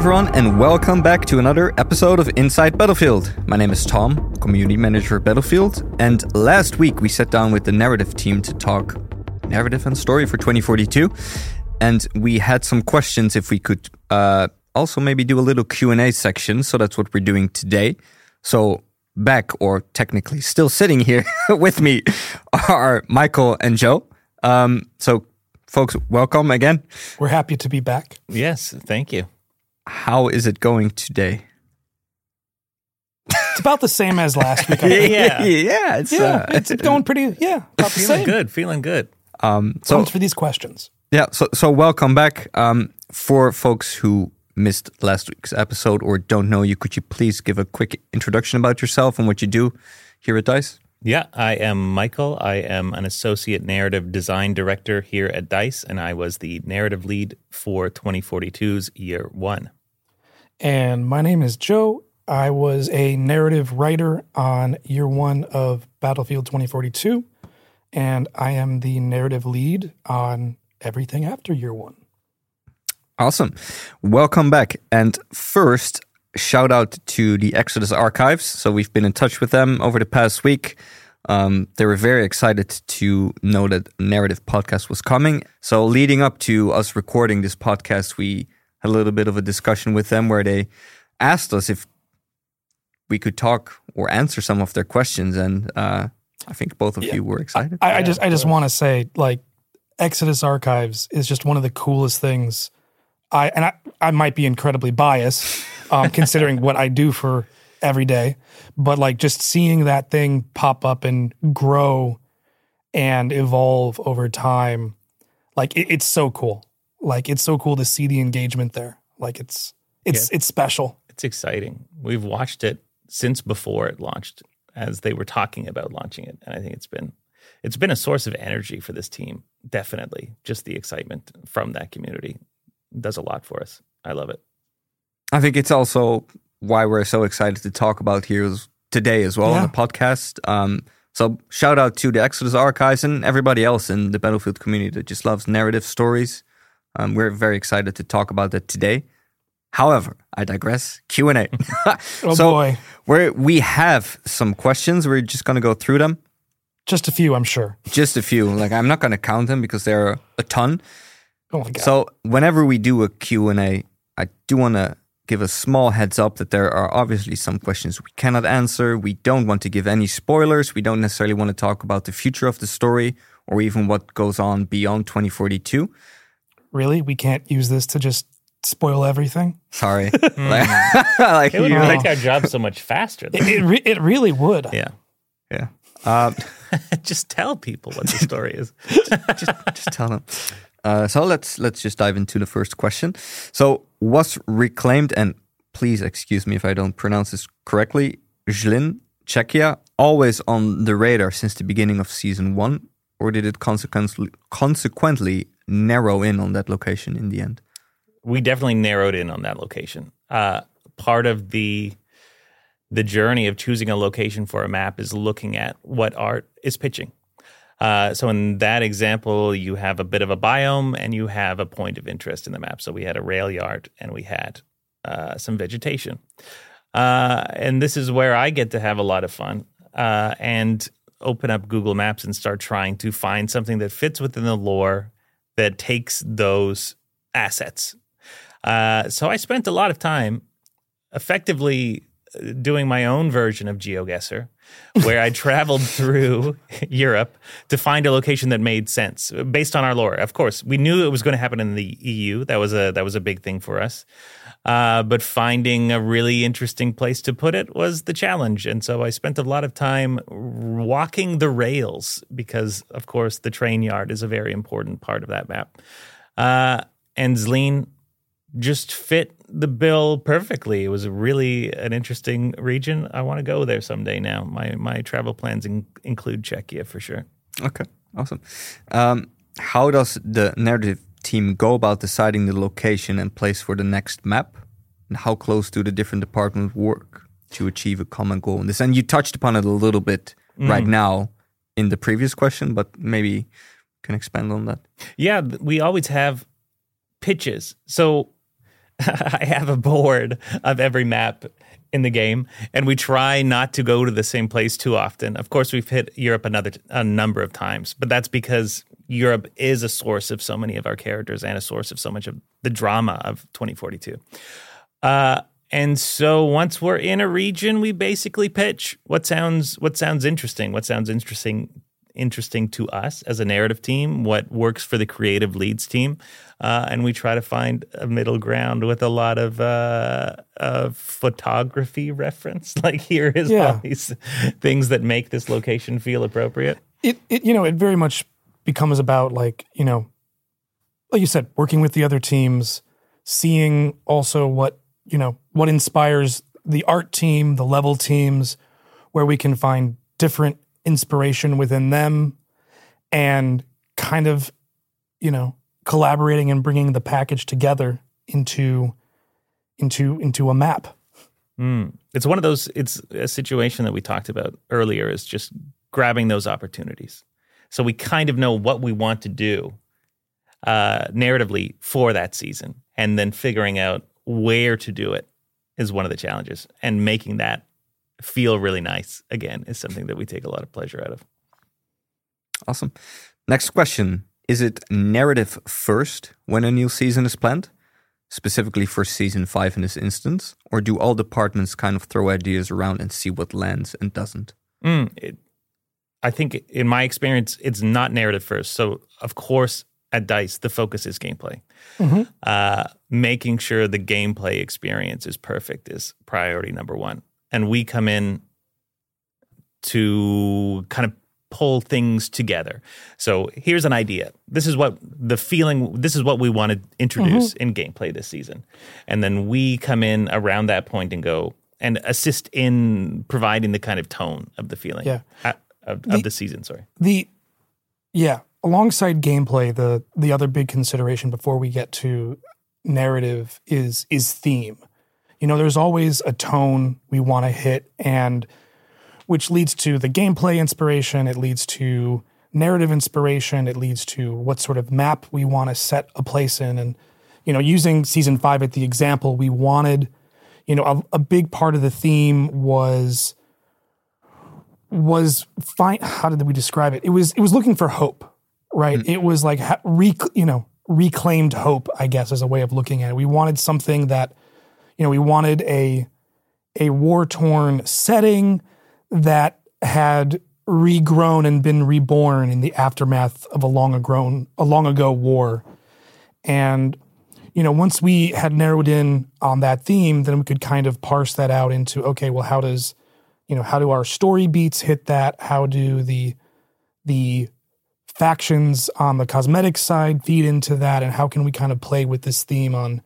Hello, everyone, and welcome back to another episode of Inside Battlefield. My name is Tom, community manager at Battlefield, and last week we sat down with the narrative team to talk narrative and story for 2042, and we had some questions if we could uh, also maybe do a little Q&A section, so that's what we're doing today. So back, or technically still sitting here with me, are Michael and Joe. Um, so, folks, welcome again. We're happy to be back. Yes, thank you. How is it going today? It's about the same as last week. Yeah, yeah. yeah, it's, yeah, uh, it's going pretty. Yeah, about the Feeling same. good, feeling good. um, so Thanks for these questions. yeah, so so welcome back. Um, for folks who missed last week's episode or don't know you, could you please give a quick introduction about yourself and what you do here at Dice? Yeah, I am Michael. I am an associate narrative design director here at DICE, and I was the narrative lead for 2042's year one. And my name is Joe. I was a narrative writer on year one of Battlefield 2042, and I am the narrative lead on everything after year one. Awesome. Welcome back. And first, shout out to the Exodus Archives. So we've been in touch with them over the past week. Um, they were very excited to know that narrative podcast was coming. So leading up to us recording this podcast, we had a little bit of a discussion with them where they asked us if we could talk or answer some of their questions. And uh, I think both of you were excited. I, I just, I just want to say, like, Exodus Archives is just one of the coolest things. I and I, I might be incredibly biased, um, considering what I do for every day, but like just seeing that thing pop up and grow and evolve over time, like it, it's so cool. Like it's so cool to see the engagement there. Like it's it's it's special. It's exciting. We've watched it since before it launched, as they were talking about launching it, and I think it's been it's been a source of energy for this team. Definitely, just the excitement from that community does a lot for us. I love it. I think it's also why we're so excited to talk about here today as well on the podcast. Um, so shout out to the Exodus Archives and everybody else in the Battlefield community that just loves narrative stories. Um, we're very excited to talk about that today. However, I digress. Q and A. Oh so boy, we we have some questions. We're just gonna go through them. just a few, I'm sure. Just a few. Like I'm not gonna count them because there are a ton. Oh my god. So whenever we do a Q&A, I do want to give a small heads up that there are obviously some questions we cannot answer. We don't want to give any spoilers. We don't necessarily want to talk about the future of the story or even what goes on beyond 2042. really, we can't use this to just spoil everything. Sorry. like, like It would you- make our job so much faster. It it, re- it really would. yeah, yeah. Um, just tell people what the story is. just, just tell them. Uh, so let's let's just dive into the first question. So was reclaimed and please excuse me if I don't pronounce this correctly. Zlin, Czechia, always on the radar since the beginning of season one, or did it consequently consequently narrow in on that location in the end? we definitely narrowed in on that location. Uh, part of the the journey of choosing a location for a map is looking at what art is pitching. Uh, so in that example, you have a bit of a biome and you have a point of interest in the map. So we had a rail yard and we had uh, some vegetation. Uh, and this is where I get to have a lot of fun uh, and open up Google Maps and start trying to find something that fits within the lore that takes those assets. Uh, so I spent a lot of time effectively doing my own version of GeoGuessr, where I traveled through Europe to find a location that made sense based on our lore. Of course, we knew it was going to happen in the EU. That was a that was a big thing for us. Uh, but finding a really interesting place to put it was the challenge. And so I spent a lot of time walking the rails because, of course, the train yard is a very important part of that map. Uh, and Zlin just fit the bill perfectly. It was really an interesting region. I want to go there someday now. My, my travel plans in, include Czechia for sure. Okay, awesome. Um, how does the narrative team go about deciding the location and place for the next map? And how close do the different departments work to achieve a common goal in this? And you touched upon it a little bit right now in the previous question, but maybe can expand on that. Yeah, we always have pitches. So I have a board of every map in the game, and we try not to go to the same place too often. Of course, we've hit Europe another a number of times, but that's because Europe is a source of so many of our characters and a source of so much of the drama of 2042. Uh, and so once we're in a region, we basically pitch what sounds what sounds interesting, what sounds interesting interesting to us as a narrative team, what works for the creative leads team, uh, and we try to find a middle ground with a lot of uh, of photography reference. Like here is Yeah. all these things that make this location feel appropriate. it, it you know it very much becomes about like you know like you said working with the other teams seeing also what you know what inspires the art team the level teams where we can find different inspiration within them and kind of you know collaborating and bringing the package together into into into a map Mm. It's one of those. It's a situation that we talked about earlier. Is just grabbing those opportunities. So we kind of know what we want to do uh, narratively for that season, and then figuring out where to do it is one of the challenges. And making that feel really nice again is something that we take a lot of pleasure out of. Awesome. Next question. Is it narrative first when a new season is planned? Specifically for season five in this instance? Or do all departments kind of throw ideas around and see what lands and doesn't? Mm, it, I think in my experience, it's not narrative first. So, of course, at Dice, the focus is gameplay. Uh, making sure the gameplay experience is perfect is priority number one. And we come in to kind of pull things together. So here's an idea. This is what the feeling, this is what we want to introduce in gameplay this season. And then we come in around that point and go and assist in providing the kind of tone of the feeling Yeah. uh, of, of the season. Sorry. the yeah alongside gameplay the the other big consideration before we get to narrative is is theme you know there's always a tone we want to hit and which leads to the gameplay inspiration it leads to narrative inspiration it leads to what sort of map we want to set a place in and you know using season 5 at the example we wanted you know a, a big part of the theme was was fine. How did we describe it? It was it was looking for hope, right? Mm. It was like ha- re, you know reclaimed hope, I guess, as a way of looking at it. We wanted something that, you know, we wanted a a war torn setting that had regrown and been reborn in the aftermath of a long ago a long ago war, and you know once we had narrowed in on that theme, then we could kind of parse that out into okay, well, how does you know how do our story beats hit that? How do the the factions on the cosmetic side feed into that? And how can we kind of play with this theme on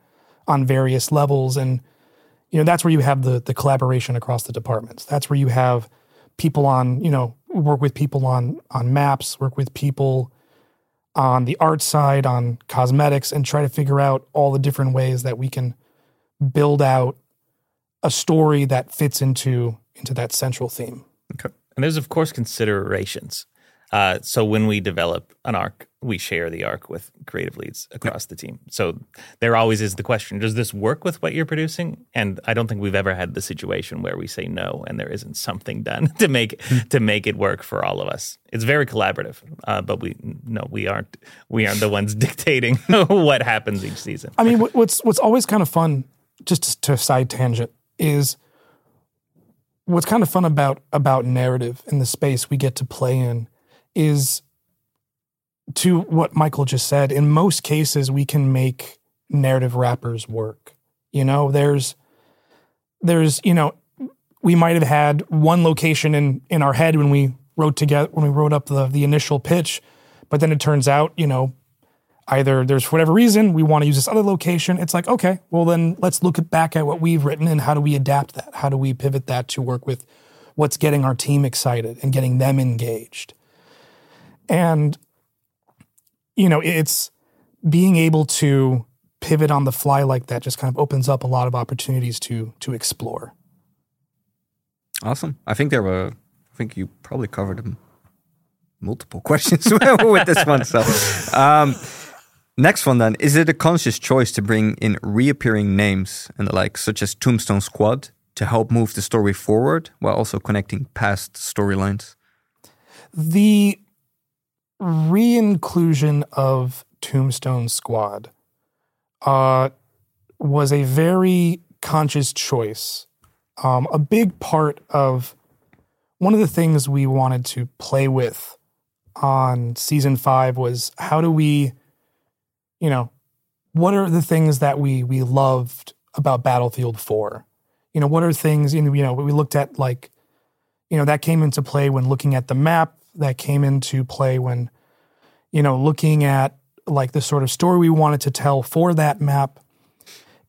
on various levels and you know that's where you have the the collaboration across the departments that's where you have people on you know work with people on on maps work with people on the art side on cosmetics and try to figure out all the different ways that we can build out a story that fits into into that central theme. Okay. And there's, of course, considerations. Uh, so when we develop an arc, we share the arc with creative leads across the team. So there always is the question: Does this work with what you're producing? And I don't think we've ever had the situation where we say no and there isn't something done to make to make it work for all of us. It's very collaborative, uh, but we no, we aren't we aren't the ones dictating what happens each season. I mean, what's what's always kind of fun, just to side tangent, is what's kind of fun about about narrative in the space we get to play in is to what Michael just said. In most cases, we can make narrative wrappers work. You know, there's there's you know we might have had one location in in our head when we wrote together when we wrote up the the initial pitch, but then it turns out you know either there's for whatever reason we want to use this other location it's like okay well then let's look back at what we've written and how do we adapt that how do we pivot that to work with what's getting our team excited and getting them engaged and you know it's being able to pivot on the fly like that just kind of opens up a lot of opportunities to to explore Awesome. I think there were. I think you probably covered multiple questions with this one. So, um, Next one then. Is it a conscious choice to bring in reappearing names and the like, such as Tombstone Squad, to help move the story forward while also connecting past storylines? The re-inclusion of Tombstone Squad uh, was a very conscious choice. Um, a big part of one of the things we wanted to play with on season five was how do we, you know, what are the things that we we loved about Battlefield Four? You know, what are things? Know, you know, we looked at like, you know, that came into play when looking at the map. That came into play when, you know, looking at like the sort of story we wanted to tell for that map.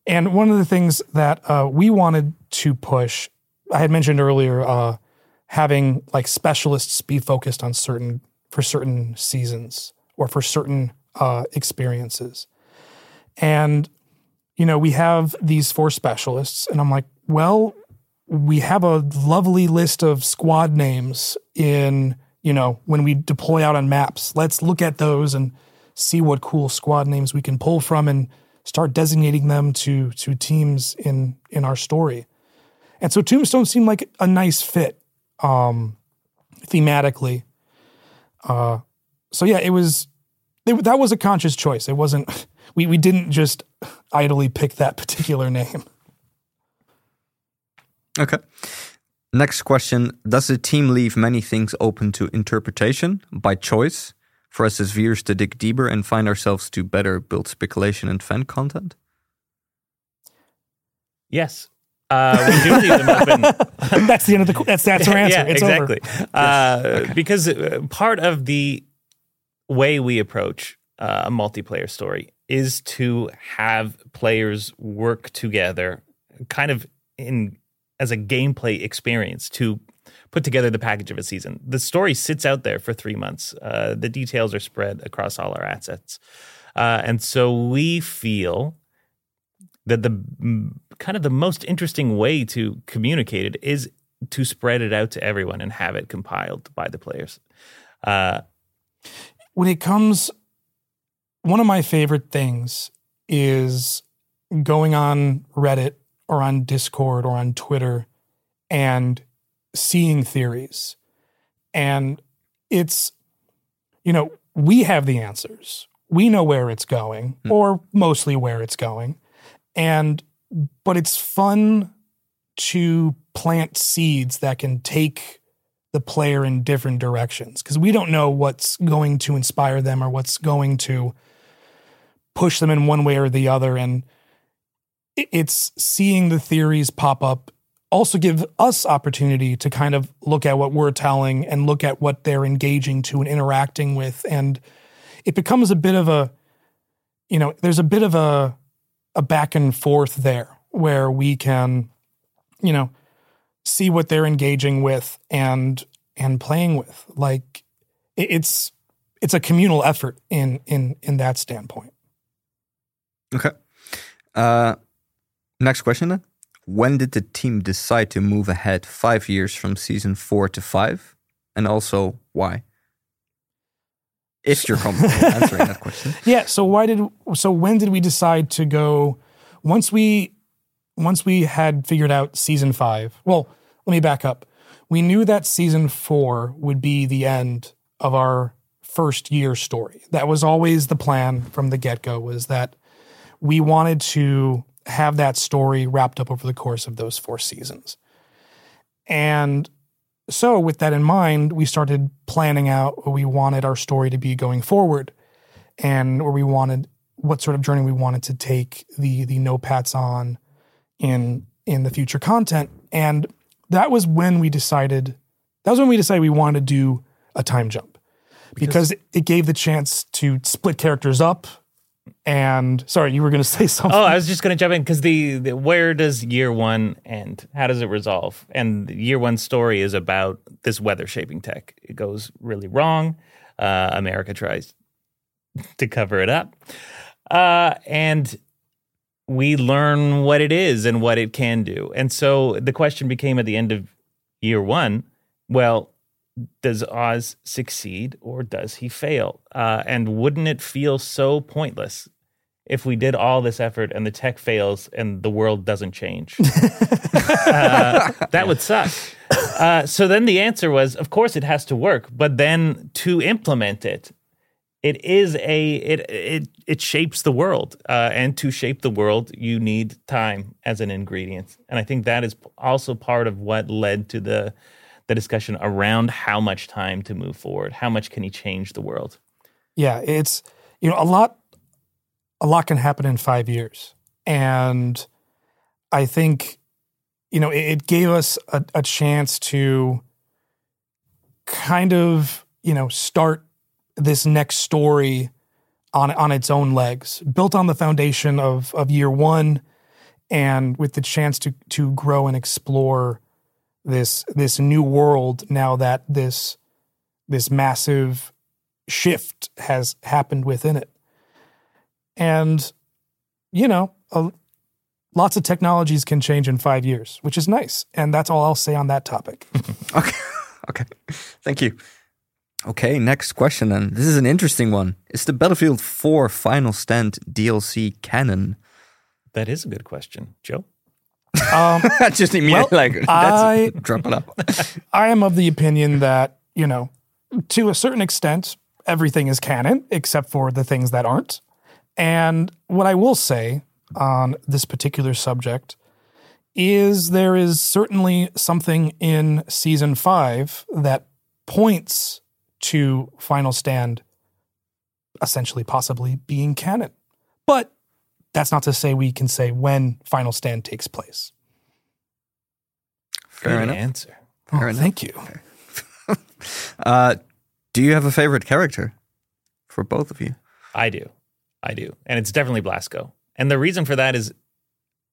And one of the things that uh, we wanted to push, I had mentioned earlier, uh, having like specialists be focused on certain for certain seasons or for certain uh, experiences. And you know, we have these four specialists, and I'm like, well, we have a lovely list of squad names in you know when we deploy out on maps. Let's look at those and see what cool squad names we can pull from and start designating them to to teams in in our story. And so Tombstone seemed like a nice fit um, thematically. Uh, so yeah, it was it, that was a conscious choice. It wasn't we we didn't just idly pick that particular name. Okay. Next question Does the team leave many things open to interpretation by choice for us as viewers to dig deeper and find ourselves to better build speculation and fan content? Yes. Uh, we do leave them open. that's the end of the. That's that's our answer. yeah, it's exactly. over. Uh, okay. Because uh, part of the way we approach uh, a multiplayer story is to have players work together, kind of in as a gameplay experience to put together the package of a season. The story sits out there for three months. Uh, the details are spread across all our assets, uh, and so we feel that the kind of the most interesting way to communicate it is to spread it out to everyone and have it compiled by the players. Uh, when it comes, one of my favorite things is going on Reddit or on Discord or on Twitter and seeing theories. And it's, you know, we have the answers. We know where it's going, mm. or mostly where it's going. And, but it's fun to plant seeds that can take the player in different directions because we don't know what's going to inspire them or what's going to push them in one way or the other. And it's seeing the theories pop up also give us opportunity to kind of look at what we're telling and look at what they're engaging to and interacting with. And it becomes a bit of a you know there's a bit of a a back and forth there where we can you know see what they're engaging with and and playing with. Like it's it's a communal effort in in in that standpoint. Okay. Uh next question then when did the team decide to move ahead five years from season four to five? And also, why? If you're comfortable answering that question. Yeah. So why did so when did we decide to go once we once we had figured out season five? Well, let me back up. We knew that season four would be the end of our first year story. That was always the plan from the get go. Was that we wanted to have that story wrapped up over the course of those four seasons. And so, with that in mind, we started planning out what we wanted our story to be going forward and where we wanted what sort of journey we wanted to take the the NOPATs on in in the future content. And that was when we decided that was when we decided we wanted to do a time jump because, because it gave the chance to split characters up and sorry, you were going to say something. Oh, I was just going to jump in because the, the, where does year one end? How does it resolve? And year one story is about this weather shaping tech. It goes really wrong. Uh, America tries to cover it up, uh, and we learn what it is and what it can do. And so the question became at the end of year one, well, does Oz succeed or does he fail? Uh, and wouldn't it feel so pointless if we did all this effort and the tech fails and the world doesn't change? uh, that would suck. Uh, so then the answer was, of course, it has to work, but then to implement it, it is a it it it shapes the world, uh, and to shape the world, you need time as an ingredient, and I think that is also part of what led to the the discussion around how much time to move forward. How much can he change the world? Yeah, it's you know a lot a lot can happen in 5 years. And I think you know it, it gave us a, a chance to kind of, you know, start this next story on on its own legs, built on the foundation of of year 1 and with the chance to to grow and explore this this new world now that this this massive shift has happened within it and you know a, lots of technologies can change in five years which is nice and that's all i'll say on that topic okay. Okay. Thank you. Okay, next question then. This is an interesting one. Is the Battlefield 4 Final Stand DLC canon? That is a good question, Joe. um, Just immediately Well, like that's I- drop it up. i am of the opinion that you know to a certain extent everything is canon except for the things that aren't and what i will say on this particular subject is there is certainly something in season five that points to Final Stand essentially possibly being canon. But that's not to say we can say when Final Stand takes place. Fair good enough. answer. Fair Oh, enough. thank you. Uh, do you have a favorite character for both of you? I do. I do. And it's definitely Blasco. And the reason for that is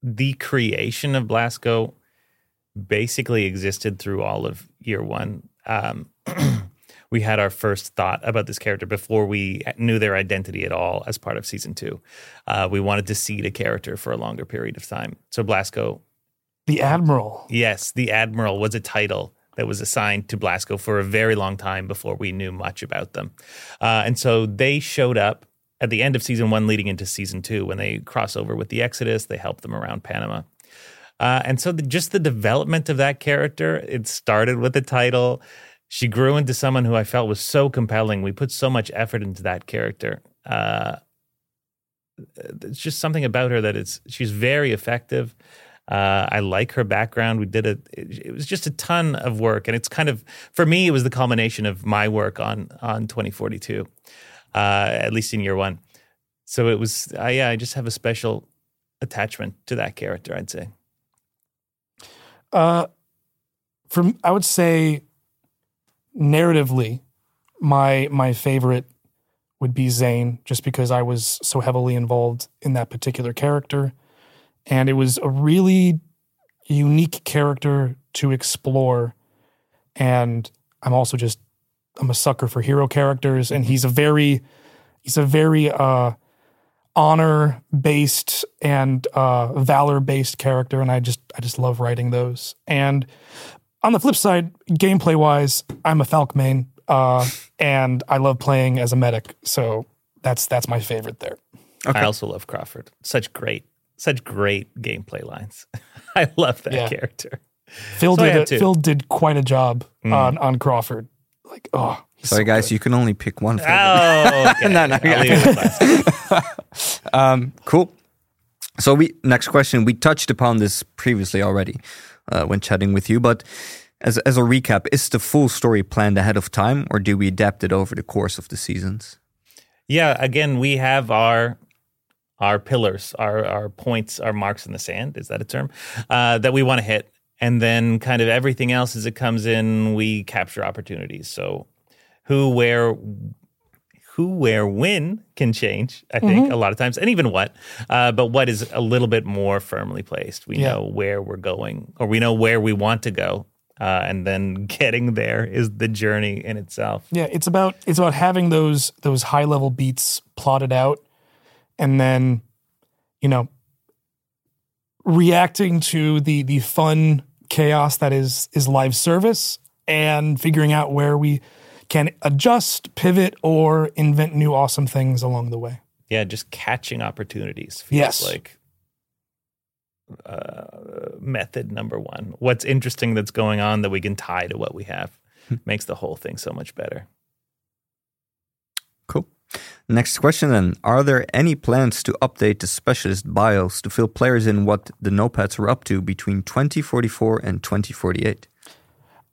the creation of Blasco basically existed through all of year one. Um, we had our first thought about this character before we knew their identity at all as part of season two. Uh, we wanted to seed a character for a longer period of time. So Blasco The Admiral. Yes, the Admiral was a title that was assigned to Blasco for a very long time before we knew much about them. Uh, and so they showed up at the end of season one, leading into season two, when they cross over with the Exodus. They help them around Panama. Uh, and so the, just the development of that character, it started with the title. She grew into someone who I felt was so compelling. We put so much effort into that character. Uh, it's just something about her that it's she's very effective. Uh, I like her background. We did a it, it was just a ton of work, and it's kind of for me it was the culmination of my work on on 2042, uh, at least in year one. So it was uh, yeah, I just have a special attachment to that character. I'd say. Uh, from I would say, narratively, my my favorite would be Zain, just because I was so heavily involved in that particular character, and it was a really unique character to explore. And I'm also just I'm a sucker for hero characters, and he's a very he's a very uh, honor based and uh, valor based character, and I just I just love writing those. And on the flip side, gameplay wise, I'm a Falck main, uh, and I love playing as a medic. So that's that's my favorite there. I also love Crawford. Such great, such great gameplay lines. I love that Yeah. character. Phil So did a. Phil did quite a job Mm. on on Crawford. Like oh, he's Sorry, so guys, good. you can only pick one. favorite. Oh, okay. No, no, I'll yeah. leave it with Blasco. Um, cool. So we next question. We touched upon this previously already uh, when chatting with you, but as as a recap, is the full story planned ahead of time, or do we adapt it over the course of the seasons? Yeah, again, we have our our pillars, our our points, our marks in the sand. Is that a term uh, that we want to hit? And then, kind of everything else as it comes in, we capture opportunities. So, who, where, who, where, when can change. I think a lot of times, and even what. Uh, but what is a little bit more firmly placed. We Yeah. know where we're going, or we know where we want to go. Uh, and then getting there is the journey in itself. Yeah, it's about it's about having those those high level beats plotted out, and then, you know, reacting to the the fun chaos that is is live service and figuring out where we can adjust, pivot, or invent new awesome things along the way. Yeah, just catching opportunities feels Yes. like uh, method number one. What's interesting that's going on that we can tie to what we have makes the whole thing so much better. Next question then. Are there any plans to update the specialist bios to fill players in what the NOPATs were up to between 2044 and 2048?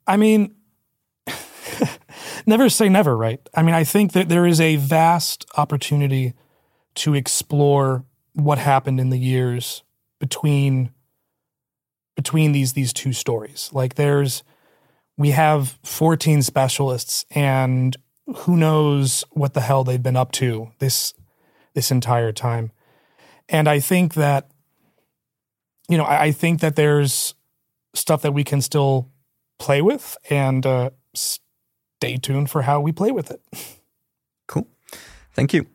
I mean, never say never, right? I mean, I think that there is a vast opportunity to explore what happened in the years between between these these two stories. Like there's we have 14 specialists and who knows what the hell they've been up to this this entire time. And I think that you know, I, I think that there's stuff that we can still play with and uh, stay tuned for how we play with it. Cool. Thank you.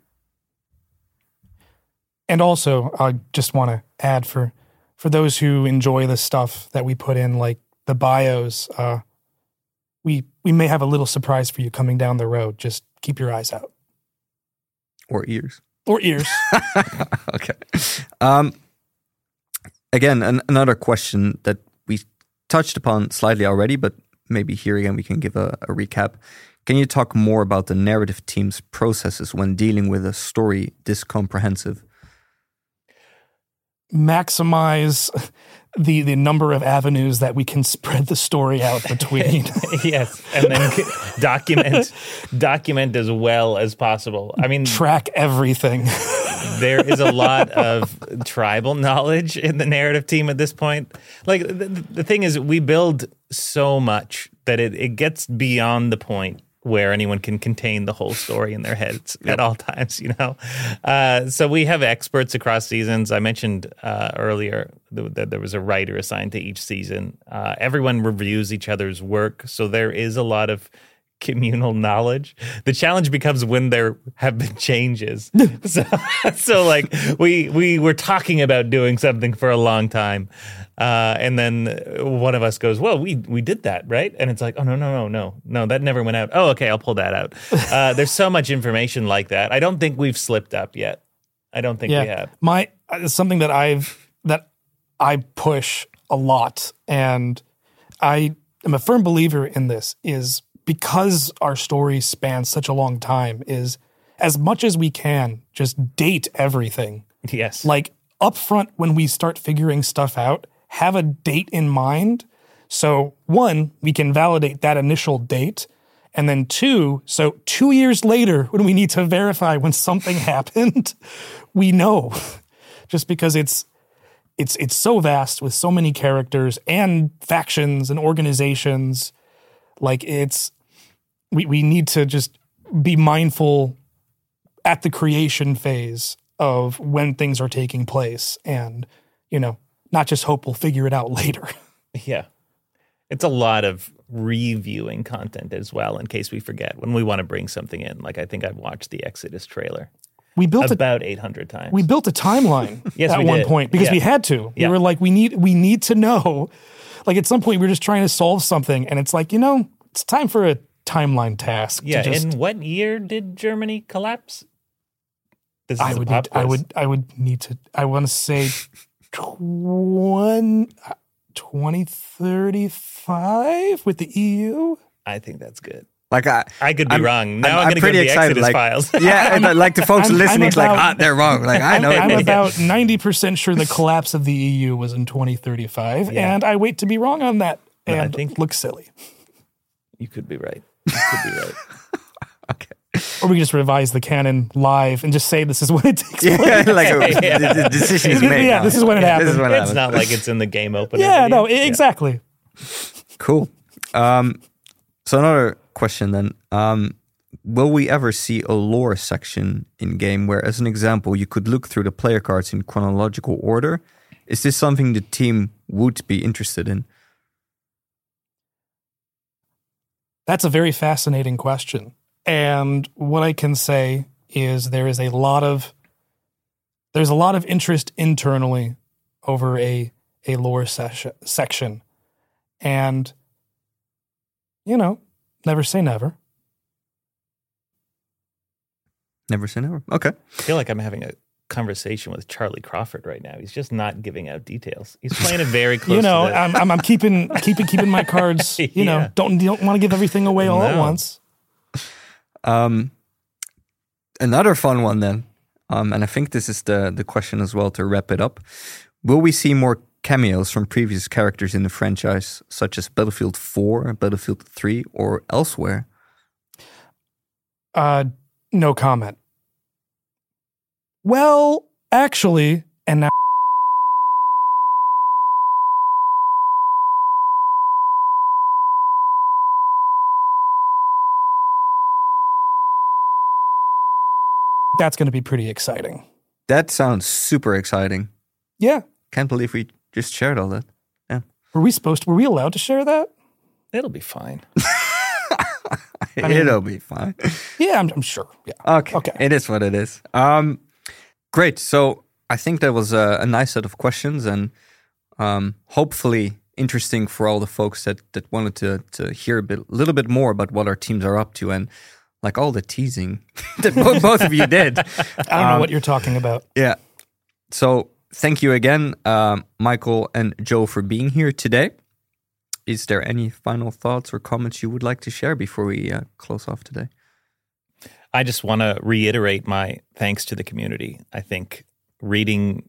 And also, I just want to add for for those who enjoy the stuff that we put in, like the bios, uh, we we may have a little surprise for you coming down the road. Just keep your eyes out Or ears. or ears. okay. Um, again, an, another question that we touched upon slightly already, but maybe here again we can give a, a recap. Can you talk more about the narrative team's processes when dealing with a story this comprehensive? Maximize the the number of avenues that we can spread the story out between. yes, and then document document as well as possible. I mean, Track everything. there is a lot of tribal knowledge in the narrative team at this point. Like the, the thing is, we build so much that it, it gets beyond the point where anyone can contain the whole story in their heads at all times. You know, uh, so we have experts across seasons. I mentioned uh, earlier that there was a writer assigned to each season. Uh, everyone reviews each other's work, so there is a lot of communal knowledge. The challenge becomes when there have been changes. so, so like we we were talking about doing something for a long time, uh, and then one of us goes, "Well, we we did that, right?" And it's like, "Oh no, no, no, no, no, that never went out." Oh, okay, I'll pull that out. Uh, there's so much information like that. I don't think we've slipped up yet. I don't think we have. My uh, something that I've that I push a lot, and I am a firm believer in this is because our story spans such a long time. Is as much as we can just date everything. Yes. Like up front when we start figuring stuff out, have a date in mind. So one, we can validate that initial date. And then two, so two years later, when we need to verify when something happened, we know. Just because it's it's it's so vast with so many characters and factions and organizations. Like it's we, we need to just be mindful at the creation phase of when things are taking place and, you know, not just hope we'll figure it out later. Yeah. It's a lot of reviewing content as well in case we forget when we want to bring something in. Like I think I've watched the Exodus trailer We built a about 800 times. we built a timeline Yes, at one did. point because Yeah. we had to. Yeah. We were like, we need we need to know. Like at some point, we were just trying to solve something, and it's like, you know, it's time for a timeline task. to yeah. just, in what year did Germany collapse? This is I a would pop need, I would I would need to I want to say twen, 2035 with the EU. I think that's good. Like I, I could be I'm- wrong. Now I'm- I'm, I'm going to pretty the excited, Exodus like- files. yeah, and uh, like the folks I'm- I'm listening, it's like about- ah, they're wrong. Like I know. I'm it. about 90% sure the collapse of the EU was in 2035, Yeah. and I wait to be wrong on that And I and think- look silly. you could be right. You could be right. okay. Or we can just revise the canon live and just say this is when it takes Yeah, place. like uh, the, the decision is made. Yeah, now. this is when it This is when it's happened. not like it's in the game opener. Yeah, video. no, e- exactly. Cool. Um, so another question then: um, Will we ever see a lore section in game where, as an example, you could look through the player cards in chronological order? Is this something the team would be interested in? That's a very fascinating question. And what I can say is there is a lot of there's a lot of interest internally over a a lore session, section. And you know, never say never. Never say never. Okay. I feel like I'm having a conversation with Charlie Crawford right now. He's just not giving out details. He's playing it very close. you know, to I'm, I'm, I'm keeping keeping keeping my cards. You know, don't don't want to give everything away all at once. Um, another fun one then, um, and I think this is the the question as well to wrap it up. Will we see more cameos from previous characters in the franchise, such as Battlefield 4, Battlefield 3, or elsewhere? Uh, no comment. Well, actually, and now that's going to be pretty exciting. That sounds super exciting. Yeah. Can't believe we just shared all that. Yeah. Were we supposed to, were we allowed to share that? it'll be fine. mean- It'll be fine. Yeah, I'm, I'm sure. Yeah. Okay. Okay. It is what it is. Um, great. So I think that was a, a nice set of questions and um, hopefully interesting for all the folks that, that wanted to to hear a bit, little bit more about what our teams are up to and like all the teasing that both, both of you did. I don't know what you're talking about. Yeah. So thank you again, um, Michael and Joe, for being here today. Is there any final thoughts or comments you would like to share before we uh, close off today? I just want to reiterate my thanks to the community. I think reading,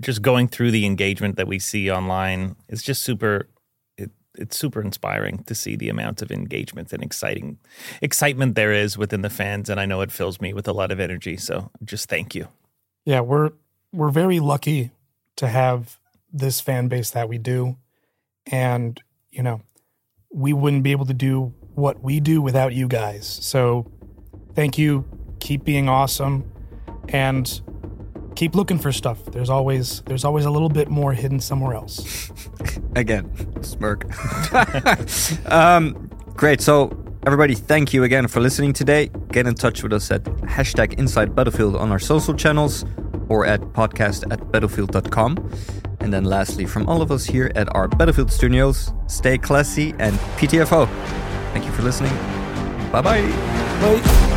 just going through the engagement that we see online is just super. It, it's super inspiring to see the amount of engagement and exciting excitement there is within the fans, and I know it fills me with a lot of energy. So just thank you. Yeah, we're we're very lucky to have this fan base that we do. And, you know, we wouldn't be able to do what we do without you guys. So thank you. Keep being awesome and keep looking for stuff. There's always there's always a little bit more hidden somewhere else. Again, smirk. um, great. So, everybody, thank you again for listening today. Get in touch with us at hashtag Inside Battlefield on our social channels or at podcast at battlefield.com. And then, lastly, from all of us here at our Battlefield studios, stay classy and PTFO. Thank you for listening. Bye bye. Bye.